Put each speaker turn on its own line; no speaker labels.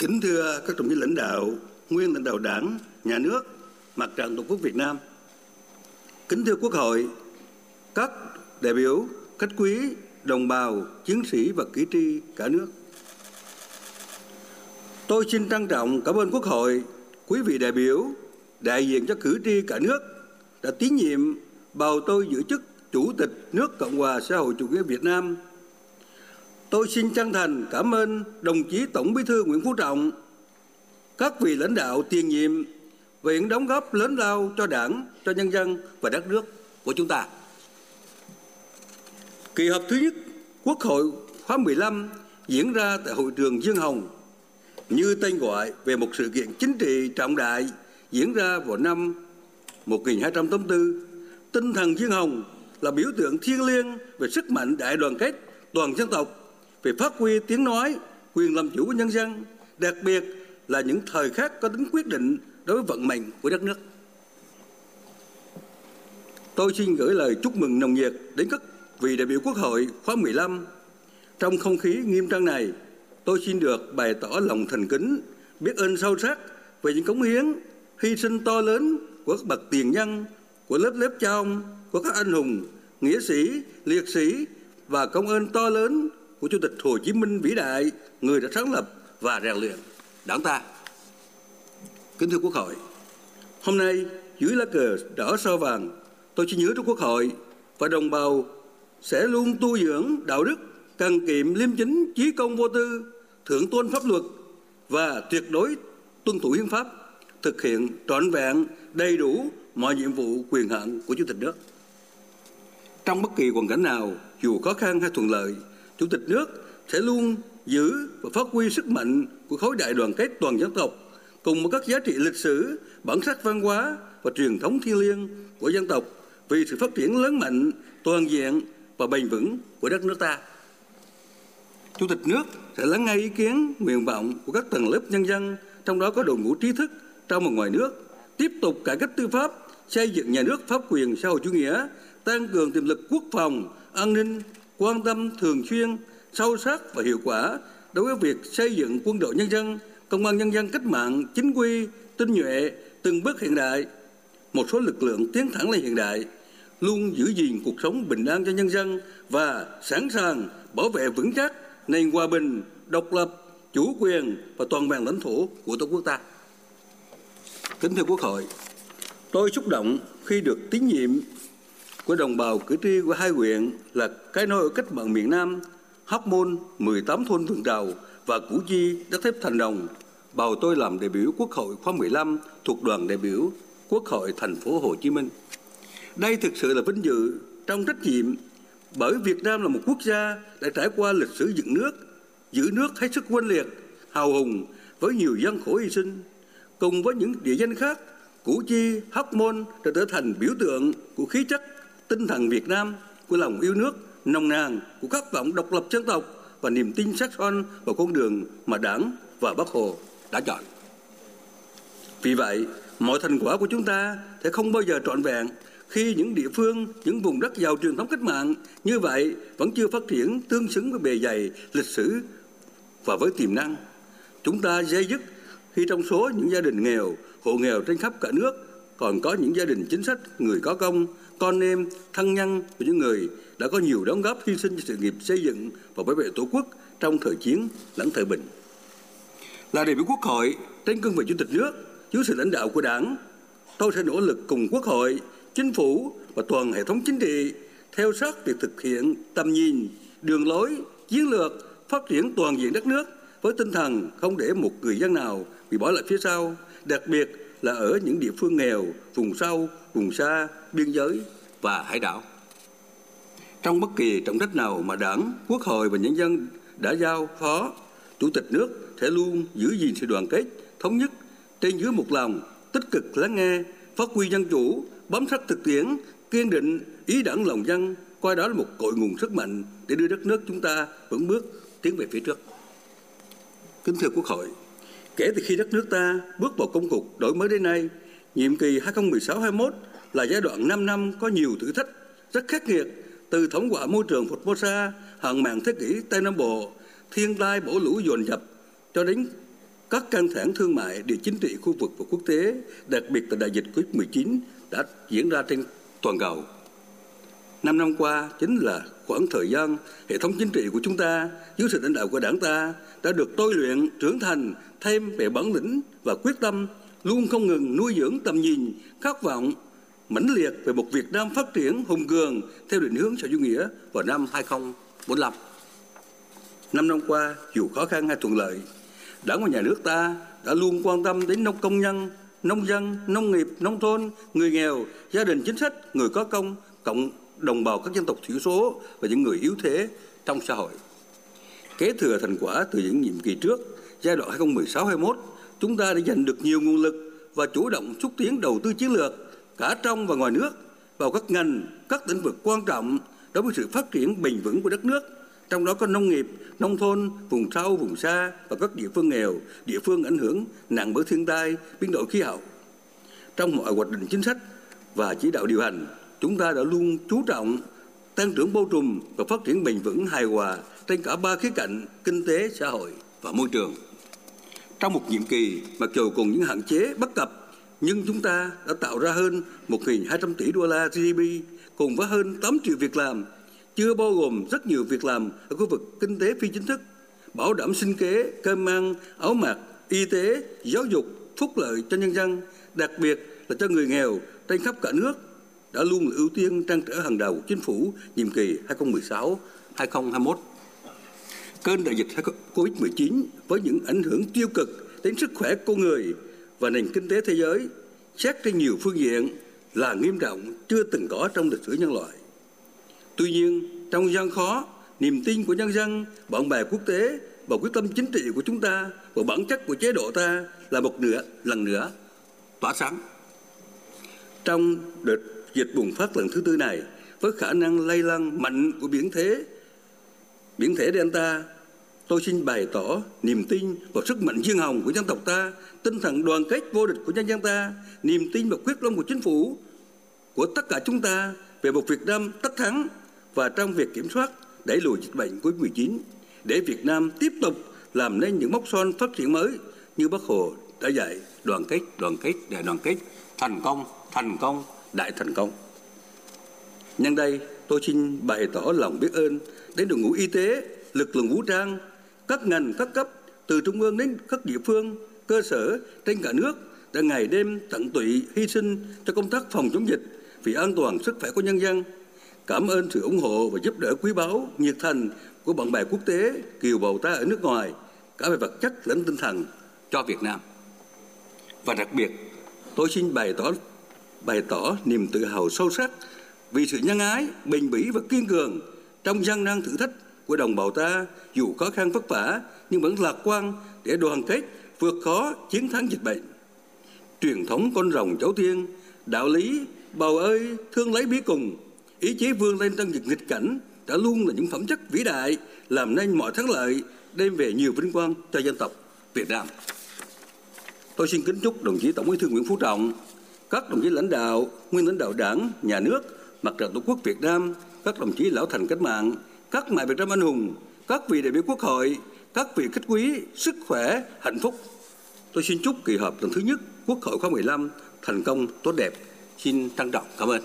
Kính thưa các đồng chí lãnh đạo, nguyên lãnh đạo đảng, nhà nước, mặt trận tổ quốc Việt Nam. Kính thưa Quốc hội, các đại biểu, khách quý, đồng bào, chiến sĩ và cử tri cả nước. Tôi xin trân trọng cảm ơn Quốc hội, quý vị đại biểu, đại diện cho cử tri cả nước đã tín nhiệm bầu tôi giữ chức Chủ tịch nước Cộng hòa xã hội chủ nghĩa Việt Nam. Tôi xin chân thành cảm ơn đồng chí Tổng Bí thư Nguyễn Phú Trọng, các vị lãnh đạo tiền nhiệm về những đóng góp lớn lao cho Đảng, cho nhân dân và đất nước của chúng ta. Kỳ họp thứ nhất Quốc hội khóa 15 diễn ra tại hội trường Dương Hồng như tên gọi về một sự kiện chính trị trọng đại diễn ra vào năm 1284. Tinh thần Dương Hồng là biểu tượng thiêng liêng về sức mạnh đại đoàn kết toàn dân tộc, về phát huy tiếng nói, quyền làm chủ của nhân dân, đặc biệt là những thời khắc có tính quyết định đối với vận mệnh của đất nước. Tôi xin gửi lời chúc mừng nồng nhiệt đến các vị đại biểu Quốc hội khóa 15. Trong không khí nghiêm trang này, tôi xin được bày tỏ lòng thành kính, biết ơn sâu sắc về những cống hiến, hy sinh to lớn của các bậc tiền nhân, của lớp lớp cha ông, của các anh hùng, nghĩa sĩ, liệt sĩ và công ơn to lớn của Chủ tịch Hồ Chí Minh vĩ đại, người đã sáng lập và rèn luyện đảng ta. Kính thưa Quốc hội, hôm nay dưới lá cờ đỏ sao vàng, tôi xin nhớ trước Quốc hội và đồng bào sẽ luôn tu dưỡng đạo đức, cần kiệm liêm chính, trí công vô tư, thượng tôn pháp luật và tuyệt đối tuân thủ hiến pháp, thực hiện trọn vẹn đầy đủ mọi nhiệm vụ quyền hạn của Chủ tịch nước. Trong bất kỳ hoàn cảnh nào, dù khó khăn hay thuận lợi, Chủ tịch nước sẽ luôn giữ và phát huy sức mạnh của khối đại đoàn kết toàn dân tộc cùng với các giá trị lịch sử, bản sắc văn hóa và truyền thống thiêng liêng của dân tộc vì sự phát triển lớn mạnh, toàn diện và bền vững của đất nước ta. Chủ tịch nước sẽ lắng nghe ý kiến, nguyện vọng của các tầng lớp nhân dân, trong đó có đội ngũ trí thức trong và ngoài nước, tiếp tục cải cách tư pháp, xây dựng nhà nước pháp quyền xã hội chủ nghĩa, tăng cường tiềm lực quốc phòng, an ninh, quan tâm thường xuyên, sâu sắc và hiệu quả đối với việc xây dựng quân đội nhân dân, công an nhân dân cách mạng, chính quy, tinh nhuệ, từng bước hiện đại, một số lực lượng tiến thẳng lên hiện đại, luôn giữ gìn cuộc sống bình an cho nhân dân và sẵn sàng bảo vệ vững chắc nền hòa bình, độc lập, chủ quyền và toàn vẹn lãnh thổ của Tổ quốc ta. Kính thưa Quốc hội, tôi xúc động khi được tín nhiệm của đồng bào cử tri của hai huyện là cái nôi cách mạng miền Nam, Hóc Môn, 18 thôn Thượng Trào và Củ Chi, đất thép Thành Đồng bầu tôi làm đại biểu Quốc hội khóa 15 thuộc đoàn đại biểu Quốc hội thành phố Hồ Chí Minh. Đây thực sự là vinh dự trong trách nhiệm bởi Việt Nam là một quốc gia đã trải qua lịch sử dựng nước, giữ nước hết sức quân liệt, hào hùng với nhiều gian khổ hy sinh. Cùng với những địa danh khác, Củ Chi, Hóc Môn đã trở thành biểu tượng của khí chất, tinh thần Việt Nam, của lòng yêu nước, nồng nàn, của khát vọng độc lập dân tộc và niềm tin sắc son vào con đường mà Đảng và Bác Hồ đã chọn. Vì vậy, mọi thành quả của chúng ta sẽ không bao giờ trọn vẹn khi những địa phương, những vùng đất giàu truyền thống cách mạng như vậy vẫn chưa phát triển tương xứng với bề dày lịch sử và với tiềm năng. Chúng ta dây dứt khi trong số những gia đình nghèo, hộ nghèo trên khắp cả nước còn có những gia đình chính sách, người có công, con em, thân nhân của những người đã có nhiều đóng góp hy sinh cho sự nghiệp xây dựng và bảo vệ Tổ quốc trong thời chiến lẫn thời bình. Là đại biểu Quốc hội trên cương vị Chủ tịch nước, dưới sự lãnh đạo của Đảng, tôi sẽ nỗ lực cùng Quốc hội chính phủ và toàn hệ thống chính trị theo sát việc thực hiện tầm nhìn, đường lối, chiến lược phát triển toàn diện đất nước với tinh thần không để một người dân nào bị bỏ lại phía sau, đặc biệt là ở những địa phương nghèo, vùng sâu, vùng xa, biên giới và hải đảo. Trong bất kỳ trọng trách nào mà Đảng, Quốc hội và nhân dân đã giao phó, Chủ tịch nước sẽ luôn giữ gìn sự đoàn kết, thống nhất, trên dưới một lòng, tích cực lắng nghe, phát huy dân chủ, bám sát thực tiễn, kiên định ý đảng lòng dân, coi đó là một cội nguồn sức mạnh để đưa đất nước chúng ta vững bước tiến về phía trước. Kính thưa Quốc hội, kể từ khi đất nước ta bước vào công cuộc đổi mới đến nay, nhiệm kỳ 2016-21 là giai đoạn 5 năm có nhiều thử thách rất khắc nghiệt từ thống quả môi trường Formosa, hạn mặn thế kỷ Tây Nam Bộ, thiên tai bão lũ dồn dập cho đến các căng thẳng thương mại, địa chính trị khu vực và quốc tế, đặc biệt là đại dịch COVID-19 đã diễn ra trên toàn cầu. Năm năm qua chính là khoảng thời gian hệ thống chính trị của chúng ta dưới sự lãnh đạo của đảng ta đã được tôi luyện trưởng thành thêm về bản lĩnh và quyết tâm luôn không ngừng nuôi dưỡng tầm nhìn khát vọng mãnh liệt về một Việt Nam phát triển hùng cường theo định hướng xã chủ nghĩa vào năm 2045. Năm năm qua, dù khó khăn hay thuận lợi, Đảng và nhà nước ta đã luôn quan tâm đến nông công nhân, nông dân, nông nghiệp, nông thôn, người nghèo, gia đình chính sách, người có công, cộng đồng bào các dân tộc thiểu số và những người yếu thế trong xã hội. Kế thừa thành quả từ những nhiệm kỳ trước, giai đoạn 2016-21, chúng ta đã giành được nhiều nguồn lực và chủ động xúc tiến đầu tư chiến lược cả trong và ngoài nước vào các ngành, các lĩnh vực quan trọng đối với sự phát triển bền vững của đất nước, trong đó có nông nghiệp, nông thôn, vùng sâu, vùng xa và các địa phương nghèo, địa phương ảnh hưởng nặng bởi thiên tai, biến đổi khí hậu. Trong mọi hoạch định chính sách và chỉ đạo điều hành, chúng ta đã luôn chú trọng tăng trưởng bao trùm và phát triển bền vững hài hòa trên cả ba khía cạnh kinh tế, xã hội và môi trường. Trong một nhiệm kỳ, mặc dù còn những hạn chế bất cập, nhưng chúng ta đã tạo ra hơn 1.200 tỷ đô la GDP cùng với hơn 8 triệu việc làm, chưa bao gồm rất nhiều việc làm ở khu vực kinh tế phi chính thức, bảo đảm sinh kế, cơm ăn, áo mặc, y tế, giáo dục, phúc lợi cho nhân dân, đặc biệt là cho người nghèo trên khắp cả nước đã luôn là ưu tiên trang trở hàng đầu của chính phủ nhiệm kỳ 2016-2021. Cơn đại dịch COVID-19 với những ảnh hưởng tiêu cực đến sức khỏe con người và nền kinh tế thế giới xét trên nhiều phương diện là nghiêm trọng chưa từng có trong lịch sử nhân loại. Tuy nhiên, trong gian khó, niềm tin của nhân dân, bạn bè quốc tế và quyết tâm chính trị của chúng ta và bản chất của chế độ ta là một nửa lần nữa tỏa sáng. Trong đợt dịch bùng phát lần thứ tư này với khả năng lây lan mạnh của biến thế. Biến thể Delta, tôi xin bày tỏ niềm tin vào sức mạnh dương hồng của dân tộc ta, tinh thần đoàn kết vô địch của nhân dân ta, niềm tin và quyết tâm của chính phủ, của tất cả chúng ta về một Việt Nam tất thắng và trong việc kiểm soát đẩy lùi dịch bệnh COVID-19 để Việt Nam tiếp tục làm nên những mốc son phát triển mới như Bác Hồ đã dạy đoàn kết, đoàn kết để đoàn kết, thành công, thành công, đại thành công. Nhân đây, tôi xin bày tỏ lòng biết ơn đến đội ngũ y tế, lực lượng vũ trang, các ngành các cấp từ trung ương đến các địa phương, cơ sở trên cả nước đã ngày đêm tận tụy hy sinh cho công tác phòng chống dịch vì an toàn sức khỏe của nhân dân. Cảm ơn sự ủng hộ và giúp đỡ quý báu, nhiệt thành của bạn bè quốc tế, kiều bào ta ở nước ngoài, cả về vật chất lẫn tinh thần cho Việt Nam. Và đặc biệt, tôi xin bày tỏ bày tỏ niềm tự hào sâu sắc vì sự nhân ái, bền bỉ và kiên cường trong gian nan thử thách của đồng bào ta dù khó khăn vất vả nhưng vẫn lạc quan để đoàn kết vượt khó chiến thắng dịch bệnh. Truyền thống con rồng cháu tiên, đạo lý bầu ơi thương lấy bí cùng, ý chí vươn lên trong những nghịch cảnh đã luôn là những phẩm chất vĩ đại làm nên mọi thắng lợi đem về nhiều vinh quang cho dân tộc Việt Nam. Tôi xin kính chúc đồng chí Tổng Bí thư Nguyễn Phú Trọng các đồng chí lãnh đạo, nguyên lãnh đạo đảng, nhà nước, mặt trận tổ quốc Việt Nam, các đồng chí lão thành cách mạng, các mẹ Việt Nam anh hùng, các vị đại biểu quốc hội, các vị khách quý, sức khỏe, hạnh phúc. Tôi xin chúc kỳ họp lần thứ nhất Quốc hội khóa 15 thành công tốt đẹp. Xin trân trọng cảm ơn.